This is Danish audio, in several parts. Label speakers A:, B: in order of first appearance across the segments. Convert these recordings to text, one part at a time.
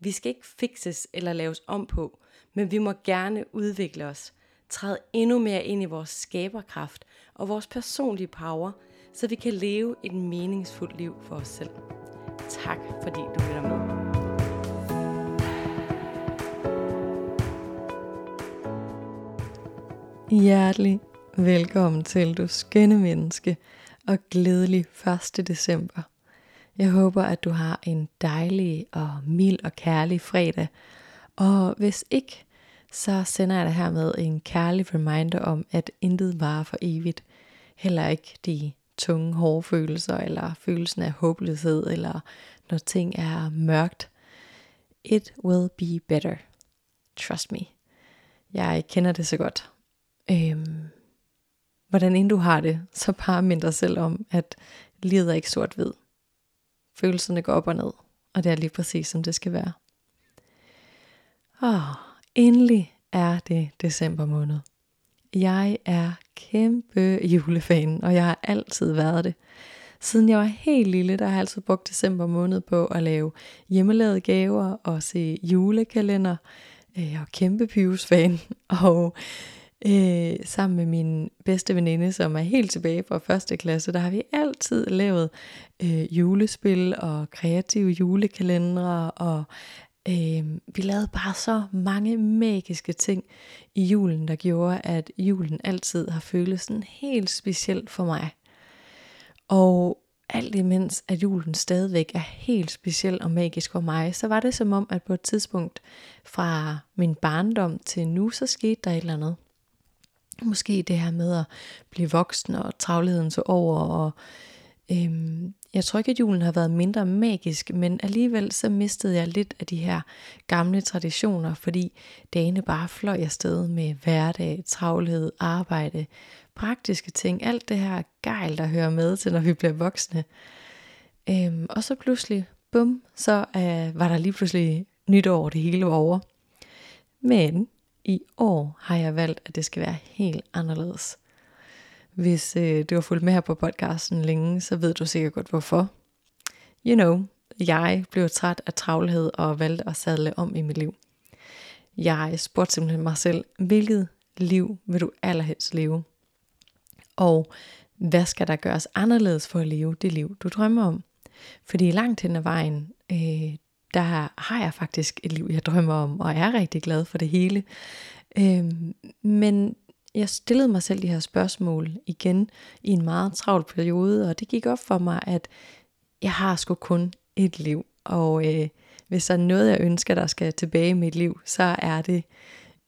A: Vi skal ikke fixes eller laves om på, men vi må gerne udvikle os, træde endnu mere ind i vores skaberkraft og vores personlige power, så vi kan leve et meningsfuldt liv for os selv. Tak fordi du lytter med. Hjertelig velkommen til du skønne menneske og glædelig 1. december. Jeg håber, at du har en dejlig og mild og kærlig fredag. Og hvis ikke, så sender jeg dig hermed en kærlig reminder om, at intet varer for evigt. Heller ikke de tunge, hårde følelser, eller følelsen af håbløshed, eller når ting er mørkt. It will be better. Trust me. Jeg kender det så godt. Øhm, hvordan end du har det, så bare mind dig selv om, at livet er ikke sort-hvid. Følelserne går op og ned, og det er lige præcis som det skal være. Åh, endelig er det december måned. Jeg er kæmpe julefan, og jeg har altid været det. Siden jeg var helt lille, der har jeg altid brugt december måned på at lave hjemmelavede gaver og se julekalender. Jeg er kæmpe Pius-fan, og øh, sammen med min bedste veninde, som er helt tilbage fra første klasse, der har vi altid lavet øh, julespil og kreative julekalendere, og øh, vi lavede bare så mange magiske ting i julen, der gjorde, at julen altid har føltes sådan helt specielt for mig. Og alt imens at julen stadigvæk er helt speciel og magisk for mig, så var det som om, at på et tidspunkt fra min barndom til nu, så skete der et eller andet. Måske det her med at blive voksen og travlheden så over. Og, øhm, jeg tror ikke, at julen har været mindre magisk, men alligevel så mistede jeg lidt af de her gamle traditioner, fordi dagene bare fløj afsted med hverdag, travlhed, arbejde, praktiske ting, alt det her gejl, der hører med til, når vi bliver voksne. Øhm, og så pludselig, bum, så øh, var der lige pludselig nytår, det hele var over. Men i år har jeg valgt, at det skal være helt anderledes. Hvis øh, du har fulgt med her på podcasten længe, så ved du sikkert godt hvorfor. You know, jeg blev træt af travlhed og valgte at sadle om i mit liv. Jeg spurgte simpelthen mig selv, hvilket liv vil du allerhelst leve? Og hvad skal der gøres anderledes for at leve det liv, du drømmer om? Fordi langt hen ad vejen, øh, der har jeg faktisk et liv, jeg drømmer om, og er rigtig glad for det hele. Øhm, men jeg stillede mig selv de her spørgsmål igen i en meget travl periode, og det gik op for mig, at jeg har sgu kun et liv, og øh, hvis der er noget, jeg ønsker, der skal tilbage i mit liv, så er det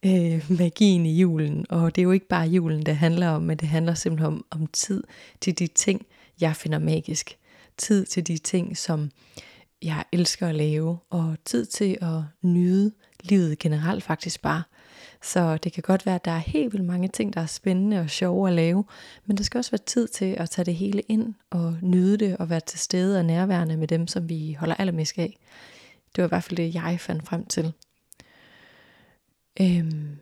A: øh, magien i julen. Og det er jo ikke bare julen, det handler om, men det handler simpelthen om, om tid til de ting, jeg finder magisk. Tid til de ting, som jeg elsker at lave, og tid til at nyde livet generelt faktisk bare. Så det kan godt være, at der er helt vildt mange ting, der er spændende og sjove at lave, men der skal også være tid til at tage det hele ind og nyde det og være til stede og nærværende med dem, som vi holder allermest af. Det var i hvert fald det, jeg fandt frem til. Øhm,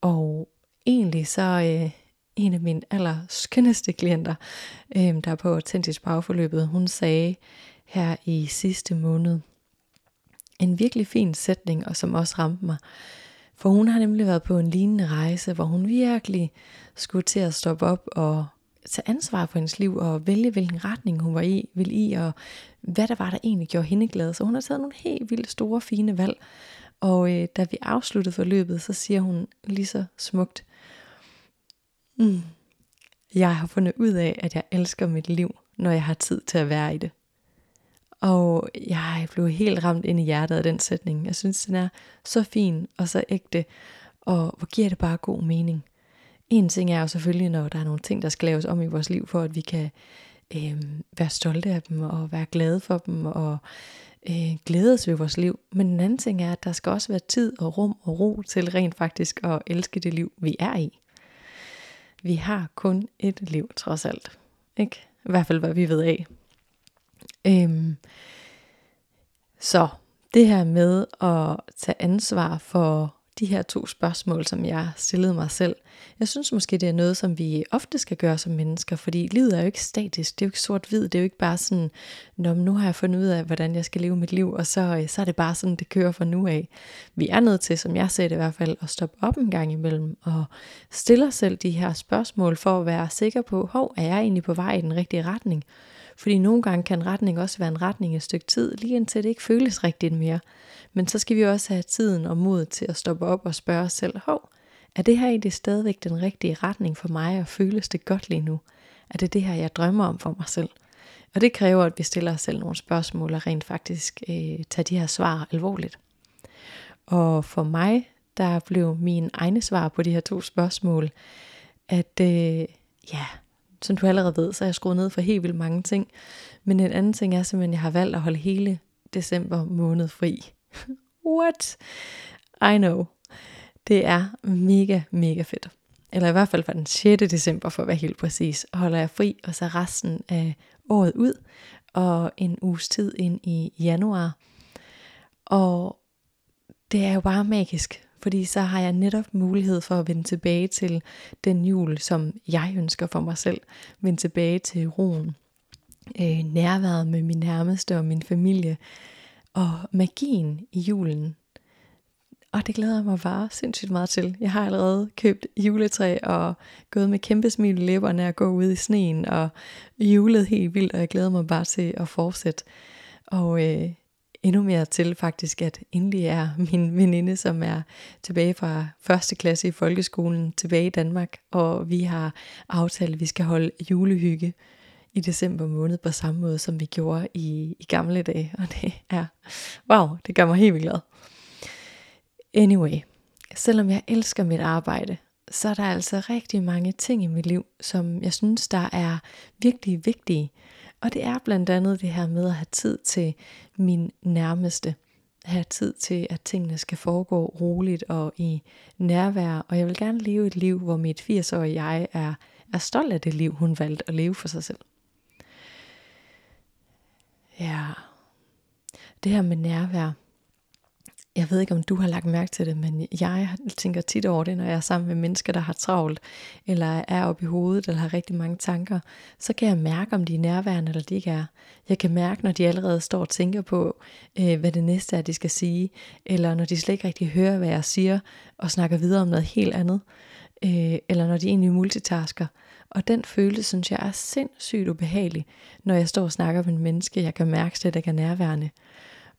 A: og egentlig så øh, en af mine allerskønneste klienter, øh, der er på Autentisk Bagforløbet, hun sagde, her i sidste måned. En virkelig fin sætning, og som også ramte mig. For hun har nemlig været på en lignende rejse, hvor hun virkelig skulle til at stoppe op og tage ansvar for hendes liv og vælge, hvilken retning hun var i, vil i, og hvad der var, der egentlig gjorde hende glad. Så hun har taget nogle helt vildt store, fine valg. Og øh, da vi afsluttede forløbet, så siger hun lige så smukt, mm, jeg har fundet ud af, at jeg elsker mit liv, når jeg har tid til at være i det. Og jeg blev helt ramt ind i hjertet af den sætning. Jeg synes, den er så fin og så ægte, og hvor giver det bare god mening. En ting er jo selvfølgelig, når der er nogle ting, der skal laves om i vores liv, for at vi kan øh, være stolte af dem og være glade for dem og øh, glæde os ved vores liv. Men en anden ting er, at der skal også være tid og rum og ro til rent faktisk at elske det liv, vi er i. Vi har kun et liv, trods alt. Ikke? I hvert fald, hvad vi ved af. Øhm, så det her med at tage ansvar for de her to spørgsmål, som jeg stillede mig selv. Jeg synes måske, det er noget, som vi ofte skal gøre som mennesker, fordi livet er jo ikke statisk, det er jo ikke sort-hvid, det er jo ikke bare sådan, Nå, nu har jeg fundet ud af, hvordan jeg skal leve mit liv, og så, øh, så er det bare sådan, det kører fra nu af. Vi er nødt til, som jeg ser det i hvert fald, at stoppe op en gang imellem, og stille os selv de her spørgsmål, for at være sikker på, hov, er jeg egentlig på vej i den rigtige retning? Fordi nogle gange kan en retning også være en retning et stykke tid, lige indtil det ikke føles rigtigt mere. Men så skal vi også have tiden og mod til at stoppe op og spørge os selv, hov, er det her egentlig stadigvæk den rigtige retning for mig, og føles det godt lige nu? Er det det her, jeg drømmer om for mig selv? Og det kræver, at vi stiller os selv nogle spørgsmål og rent faktisk øh, tager de her svar alvorligt. Og for mig, der blev min egne svar på de her to spørgsmål, at øh, ja, som du allerede ved, så har jeg skruet ned for helt vildt mange ting. Men en anden ting er simpelthen, at jeg har valgt at holde hele december måned fri. What? I know. Det er mega, mega fedt. Eller i hvert fald fra den 6. december, for at være helt præcis, holder jeg fri, og så resten af året ud, og en uges tid ind i januar. Og det er jo bare magisk, fordi så har jeg netop mulighed for at vende tilbage til den jul, som jeg ønsker for mig selv. Vende tilbage til roen, øh, nærværet med min nærmeste og min familie, og magien i julen. Og det glæder jeg mig bare sindssygt meget til. Jeg har allerede købt juletræ og gået med kæmpe smil i læberne og gå ud i sneen og julet helt vildt, og jeg glæder mig bare til at fortsætte. Og øh, endnu mere til faktisk, at endelig er min veninde, som er tilbage fra første klasse i folkeskolen, tilbage i Danmark, og vi har aftalt, at vi skal holde julehygge i december måned på samme måde, som vi gjorde i, i gamle dage, og det er, wow, det gør mig helt vildt glad. Anyway, selvom jeg elsker mit arbejde, så er der altså rigtig mange ting i mit liv, som jeg synes, der er virkelig vigtige. Og det er blandt andet det her med at have tid til min nærmeste. Have tid til, at tingene skal foregå roligt og i nærvær. Og jeg vil gerne leve et liv, hvor mit 80-årige jeg er, er stolt af det liv, hun valgte at leve for sig selv. Ja, det her med nærvær. Jeg ved ikke, om du har lagt mærke til det, men jeg tænker tit over det, når jeg er sammen med mennesker, der har travlt, eller er oppe i hovedet, eller har rigtig mange tanker. Så kan jeg mærke, om de er nærværende, eller de ikke er. Jeg kan mærke, når de allerede står og tænker på, øh, hvad det næste er, de skal sige, eller når de slet ikke rigtig hører, hvad jeg siger, og snakker videre om noget helt andet, øh, eller når de egentlig multitasker. Og den følelse, synes jeg, er sindssygt ubehagelig, når jeg står og snakker med en menneske, jeg kan mærke at det er nærværende.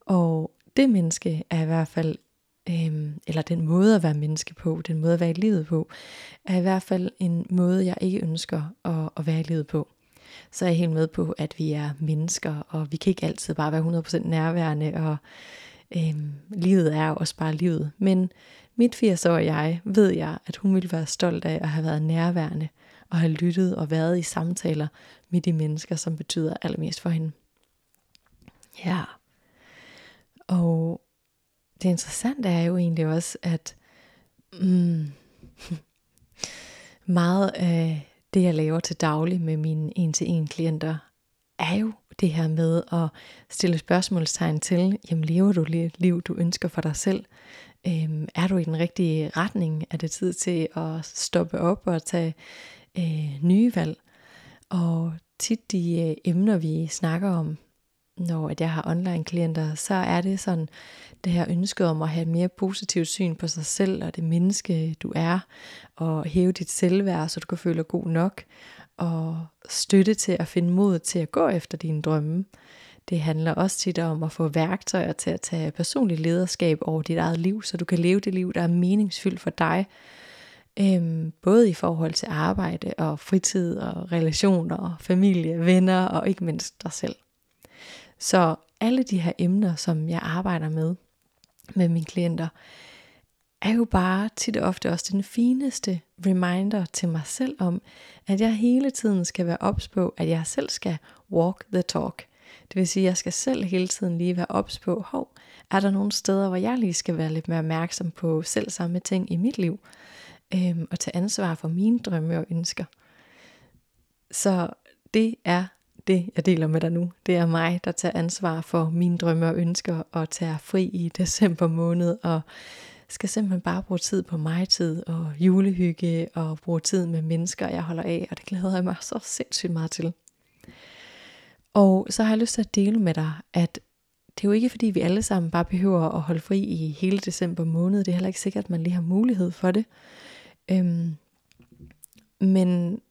A: Og det menneske er i hvert fald, øhm, eller den måde at være menneske på, den måde at være i livet på, er i hvert fald en måde, jeg ikke ønsker at, at være i livet på. Så er jeg helt med på, at vi er mennesker, og vi kan ikke altid bare være 100% nærværende, og øhm, livet er også bare livet. Men mit 80-årige jeg ved jeg, at hun ville være stolt af at have været nærværende, og have lyttet og været i samtaler med de mennesker, som betyder allermest for hende. Ja. Og det interessante er jo egentlig også, at mm, meget af det, jeg laver til daglig med mine en-til-en klienter, er jo det her med at stille spørgsmålstegn til, jamen lever du det liv, du ønsker for dig selv? Øhm, er du i den rigtige retning? Er det tid til at stoppe op og tage øh, nye valg? Og tit de øh, emner, vi snakker om, når at jeg har online klienter, så er det sådan det her ønske om at have et mere positivt syn på sig selv og det menneske, du er, og hæve dit selvværd, så du kan føle dig god nok, og støtte til at finde mod til at gå efter dine drømme. Det handler også tit om at få værktøjer til at tage personligt lederskab over dit eget liv, så du kan leve det liv, der er meningsfyldt for dig. Øhm, både i forhold til arbejde og fritid og relationer, og familie, venner og ikke mindst dig selv. Så alle de her emner, som jeg arbejder med med mine klienter, er jo bare tit og ofte også den fineste reminder til mig selv om, at jeg hele tiden skal være ops på, at jeg selv skal walk the talk. Det vil sige, at jeg skal selv hele tiden lige være ops på, hov, er der nogle steder, hvor jeg lige skal være lidt mere opmærksom på selv samme ting i mit liv, øhm, og tage ansvar for mine drømme og ønsker. Så det er det, jeg deler med dig nu. Det er mig, der tager ansvar for mine drømme og ønsker, og tager fri i december måned, og skal simpelthen bare bruge tid på mig tid og julehygge og bruge tid med mennesker, jeg holder af, og det glæder jeg mig så sindssygt meget til. Og så har jeg lyst til at dele med dig, at det er jo ikke fordi, vi alle sammen bare behøver at holde fri i hele december måned. Det er heller ikke sikkert, at man lige har mulighed for det. Øhm, men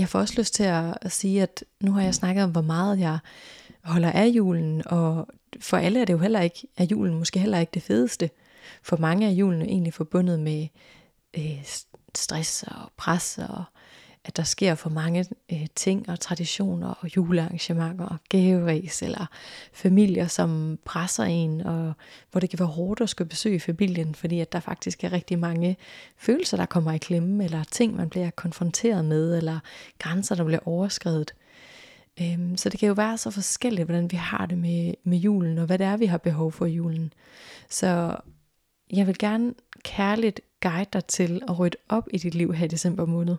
A: jeg får også lyst til at, at sige, at nu har jeg snakket om, hvor meget jeg holder af julen, og for alle er det jo heller ikke, er julen måske heller ikke det fedeste. For mange er julen egentlig forbundet med øh, stress og pres, og at der sker for mange øh, ting og traditioner og julearrangementer og gaveræs, eller familier, som presser en, og hvor det kan være hårdt at skulle besøge familien, fordi at der faktisk er rigtig mange følelser, der kommer i klemme, eller ting, man bliver konfronteret med, eller grænser, der bliver overskrevet. Øhm, så det kan jo være så forskelligt, hvordan vi har det med, med julen, og hvad det er, vi har behov for i julen. Så jeg vil gerne kærligt guide dig til at rydde op i dit liv her i december måned.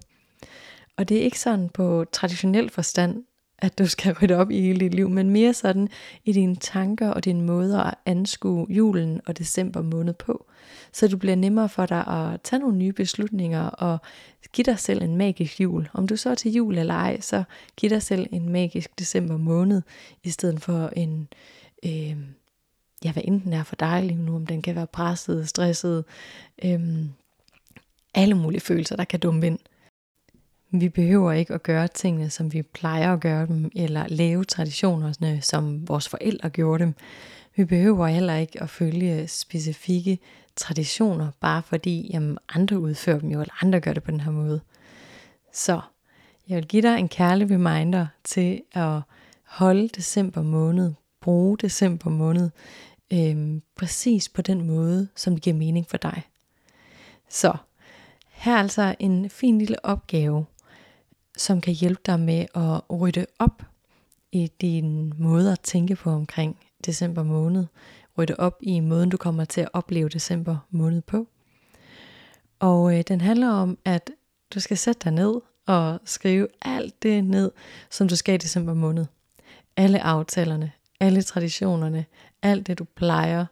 A: Og det er ikke sådan på traditionel forstand, at du skal rydde op i hele dit liv, men mere sådan i dine tanker og dine måder at anskue julen og december måned på. Så det bliver nemmere for dig at tage nogle nye beslutninger og give dig selv en magisk jul. Om du så er til jul eller ej, så giv dig selv en magisk december måned, i stedet for en, øh, ja hvad enten er for dig lige nu, om den kan være presset, stresset, øh, alle mulige følelser, der kan dumme ind. Vi behøver ikke at gøre tingene, som vi plejer at gøre dem, eller lave traditionerne, som vores forældre gjorde dem. Vi behøver heller ikke at følge specifikke traditioner, bare fordi jamen, andre udfører dem jo, eller andre gør det på den her måde. Så jeg vil give dig en kærlig reminder til at holde december måned, bruge december måned, øhm, præcis på den måde, som det giver mening for dig. Så her er altså en fin lille opgave, som kan hjælpe dig med at rydde op i din måde at tænke på omkring december måned. Rydde op i måden, du kommer til at opleve december måned på. Og øh, den handler om, at du skal sætte dig ned og skrive alt det ned, som du skal i december måned. Alle aftalerne, alle traditionerne, alt det du plejer,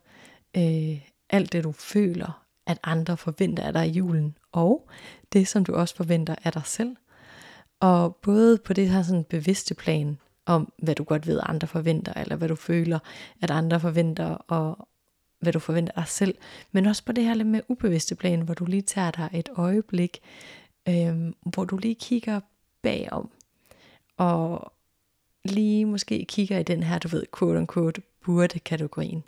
A: øh, alt det du føler, at andre forventer af dig i julen, og det som du også forventer af dig selv – og både på det her sådan bevidste plan, om hvad du godt ved, andre forventer, eller hvad du føler, at andre forventer, og hvad du forventer dig selv, men også på det her lidt med ubevidste plan, hvor du lige tager dig et øjeblik, øhm, hvor du lige kigger bagom, og lige måske kigger i den her, du ved, quote unquote, burde-kategorien.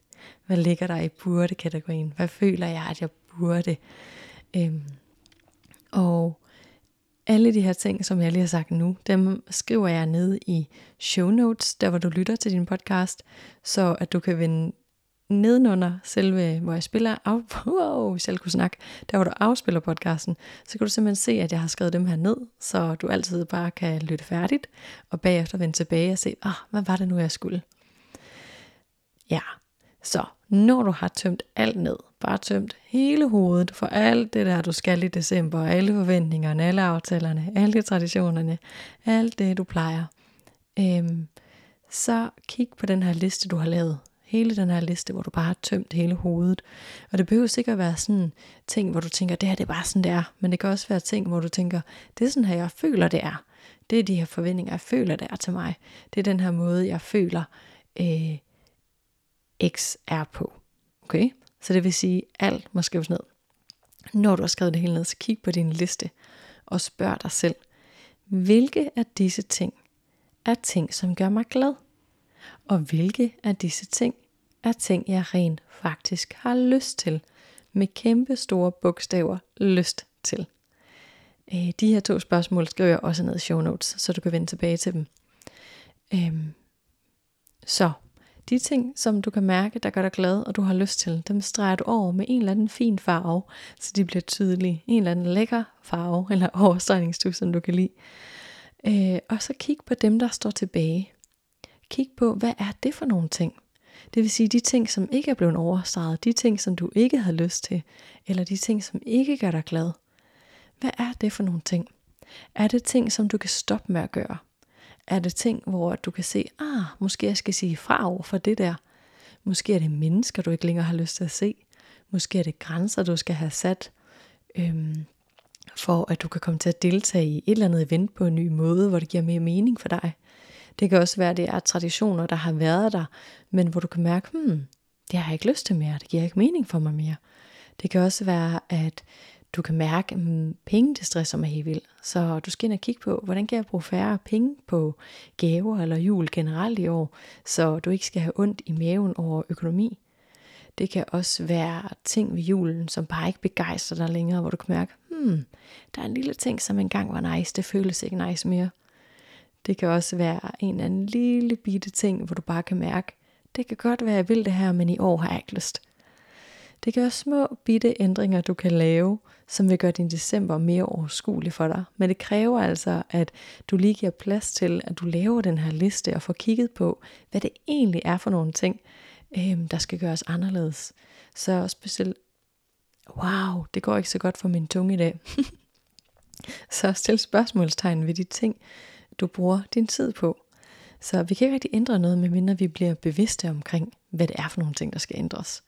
A: Hvad ligger der i burde-kategorien? Hvad føler jeg, at jeg burde? Øhm, og alle de her ting, som jeg lige har sagt nu, dem skriver jeg ned i show notes, der hvor du lytter til din podcast, så at du kan vende nedenunder selve, hvor jeg spiller af, wow, selv kunne snakke, der hvor du afspiller podcasten, så kan du simpelthen se, at jeg har skrevet dem her ned, så du altid bare kan lytte færdigt, og bagefter vende tilbage og se, ah, hvad var det nu, jeg skulle? Ja, så når du har tømt alt ned, bare tømt hele hovedet for alt det der, du skal i december, alle forventningerne, alle aftalerne, alle traditionerne, alt det, du plejer, øhm, så kig på den her liste, du har lavet. Hele den her liste, hvor du bare har tømt hele hovedet. Og det behøver sikkert være sådan ting, hvor du tænker, det her det er bare sådan, det er. Men det kan også være ting, hvor du tænker, det er sådan her, jeg føler, det er. Det er de her forventninger, jeg føler, det er til mig. Det er den her måde, jeg føler, øh, X er på. Okay? Så det vil sige, at alt må skrives ned. Når du har skrevet det hele ned, så kig på din liste og spørg dig selv, hvilke af disse ting er ting, som gør mig glad? Og hvilke af disse ting er ting, jeg rent faktisk har lyst til? Med kæmpe store bogstaver lyst til. Øh, de her to spørgsmål skriver jeg også ned i show notes, så du kan vende tilbage til dem. Øhm, så de ting, som du kan mærke, der gør dig glad, og du har lyst til, dem streger du over med en eller anden fin farve, så de bliver tydelige. En eller anden lækker farve, eller overstregningstus, som du kan lide. Øh, og så kig på dem, der står tilbage. Kig på, hvad er det for nogle ting? Det vil sige de ting, som ikke er blevet overstreget, de ting, som du ikke har lyst til, eller de ting, som ikke gør dig glad. Hvad er det for nogle ting? Er det ting, som du kan stoppe med at gøre? Er det ting, hvor du kan se, ah, måske jeg skal sige fra over for det der. Måske er det mennesker, du ikke længere har lyst til at se. Måske er det grænser, du skal have sat, øhm, for at du kan komme til at deltage i et eller andet event på en ny måde, hvor det giver mere mening for dig. Det kan også være, at det er traditioner, der har været der, men hvor du kan mærke, hmm, det har jeg ikke lyst til mere, det giver ikke mening for mig mere. Det kan også være, at du kan mærke, at penge det stresser mig helt vildt. Så du skal ind og kigge på, hvordan kan jeg bruge færre penge på gaver eller jul generelt i år, så du ikke skal have ondt i maven over økonomi. Det kan også være ting ved julen, som bare ikke begejstrer dig længere, hvor du kan mærke, hmm, der er en lille ting, som engang var nice, det føles ikke nice mere. Det kan også være en eller anden lille bitte ting, hvor du bare kan mærke, det kan godt være, jeg vil det her, men i år har jeg ikke lyst. Det kan være små bitte ændringer, du kan lave, som vil gøre din december mere overskuelig for dig. Men det kræver altså, at du lige giver plads til, at du laver den her liste og får kigget på, hvad det egentlig er for nogle ting, øhm, der skal gøres anderledes. Så specielt, wow, det går ikke så godt for min tunge i dag. så stil spørgsmålstegn ved de ting, du bruger din tid på. Så vi kan ikke rigtig ændre noget, medmindre vi bliver bevidste omkring, hvad det er for nogle ting, der skal ændres.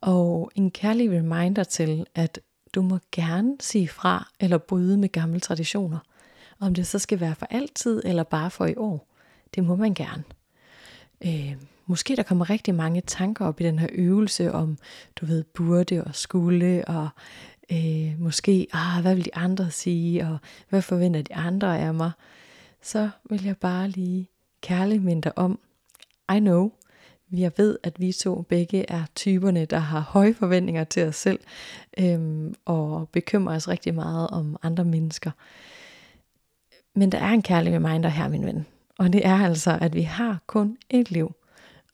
A: Og en kærlig reminder til, at du må gerne sige fra eller bryde med gamle traditioner. Om det så skal være for altid eller bare for i år, det må man gerne. Øh, måske der kommer rigtig mange tanker op i den her øvelse om, du ved, burde og skulle, og øh, måske, ah, hvad vil de andre sige, og hvad forventer de andre af mig så vil jeg bare lige kærligt minde dig om, I know, jeg ved, at vi to begge er typerne, der har høje forventninger til os selv, øhm, og bekymrer os rigtig meget om andre mennesker. Men der er en kærlig reminder her, min ven. Og det er altså, at vi har kun et liv.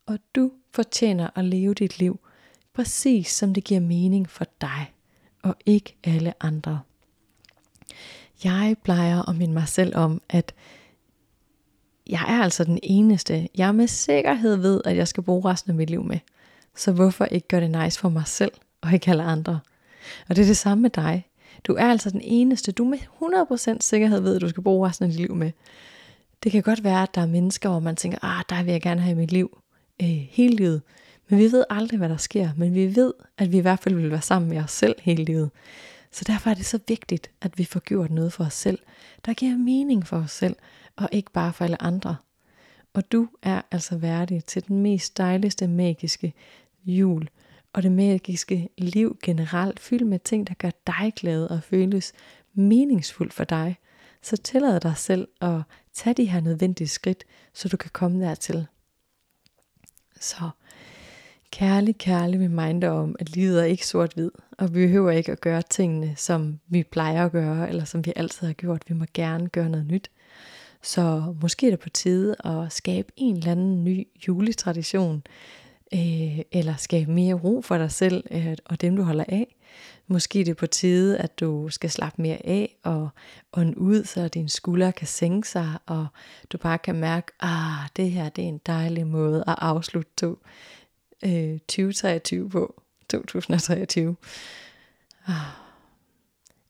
A: Og du fortjener at leve dit liv, præcis som det giver mening for dig, og ikke alle andre. Jeg plejer at minde mig selv om, at jeg er altså den eneste, jeg med sikkerhed ved, at jeg skal bruge resten af mit liv med. Så hvorfor ikke gøre det nice for mig selv, og ikke alle andre? Og det er det samme med dig. Du er altså den eneste, du med 100% sikkerhed ved, at du skal bruge resten af dit liv med. Det kan godt være, at der er mennesker, hvor man tænker, ah, der vil jeg gerne have i mit liv øh, hele livet. Men vi ved aldrig, hvad der sker. Men vi ved, at vi i hvert fald vil være sammen med os selv hele livet. Så derfor er det så vigtigt, at vi får gjort noget for os selv, der giver mening for os selv, og ikke bare for alle andre. Og du er altså værdig til den mest dejligste magiske jul, og det magiske liv generelt, fyldt med ting, der gør dig glad og føles meningsfuldt for dig. Så tillad dig selv at tage de her nødvendige skridt, så du kan komme dertil. Så kærlig, kærlig reminder om, at livet er ikke sort-hvid, og vi behøver ikke at gøre tingene, som vi plejer at gøre, eller som vi altid har gjort. Vi må gerne gøre noget nyt. Så måske er det på tide at skabe en eller anden ny juletradition, øh, eller skabe mere ro for dig selv øh, og dem, du holder af. Måske er det på tide, at du skal slappe mere af og ånde ud, så dine skuldre kan sænke sig, og du bare kan mærke, ah, det her det er en dejlig måde at afslutte to, øh, 2023 på. 2023. Ah.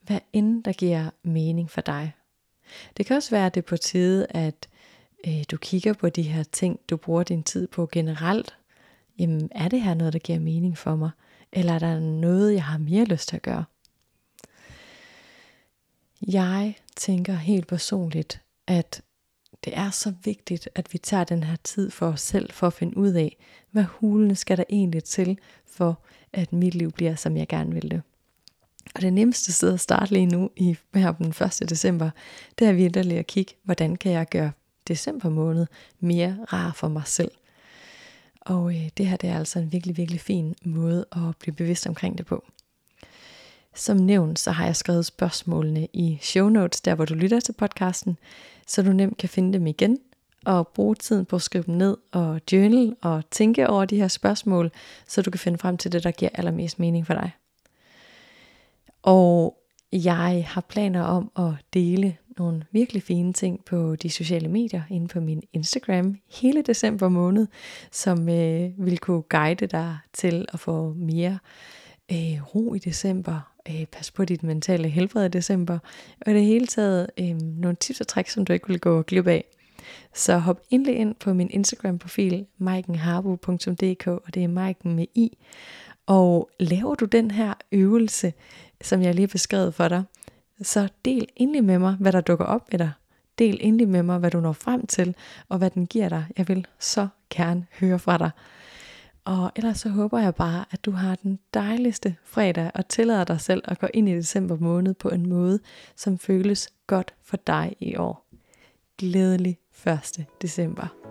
A: Hvad end der giver mening for dig. Det kan også være, at det er på tide, at øh, du kigger på de her ting, du bruger din tid på generelt. Jamen, er det her noget, der giver mening for mig? Eller er der noget, jeg har mere lyst til at gøre? Jeg tænker helt personligt, at det er så vigtigt, at vi tager den her tid for os selv, for at finde ud af, hvad hulene skal der egentlig til, for at mit liv bliver, som jeg gerne vil det. Og det nemmeste sted at starte lige nu, i her den 1. december, det er virkelig at kigge, hvordan kan jeg gøre december måned mere rar for mig selv. Og øh, det her det er altså en virkelig, virkelig fin måde at blive bevidst omkring det på. Som nævnt, så har jeg skrevet spørgsmålene i show notes, der hvor du lytter til podcasten, så du nemt kan finde dem igen og bruge tiden på at skrive dem ned og journal og tænke over de her spørgsmål, så du kan finde frem til det, der giver allermest mening for dig. Og jeg har planer om at dele nogle virkelig fine ting på de sociale medier, inde på min Instagram, hele december måned, som øh, vil kunne guide dig til at få mere øh, ro i december, øh, pas på dit mentale helbred i december, og i det hele taget øh, nogle tips og tricks, som du ikke vil gå glip af. Så hop endelig ind på min Instagram-profil, maikenharbo.dk, og det er Maiken med i. Og laver du den her øvelse, som jeg lige har beskrevet for dig, så del endelig med mig, hvad der dukker op med dig. Del endelig med mig, hvad du når frem til, og hvad den giver dig. Jeg vil så gerne høre fra dig. Og ellers så håber jeg bare, at du har den dejligste fredag og tillader dig selv at gå ind i december måned på en måde, som føles godt for dig i år. Glædelig 1. december.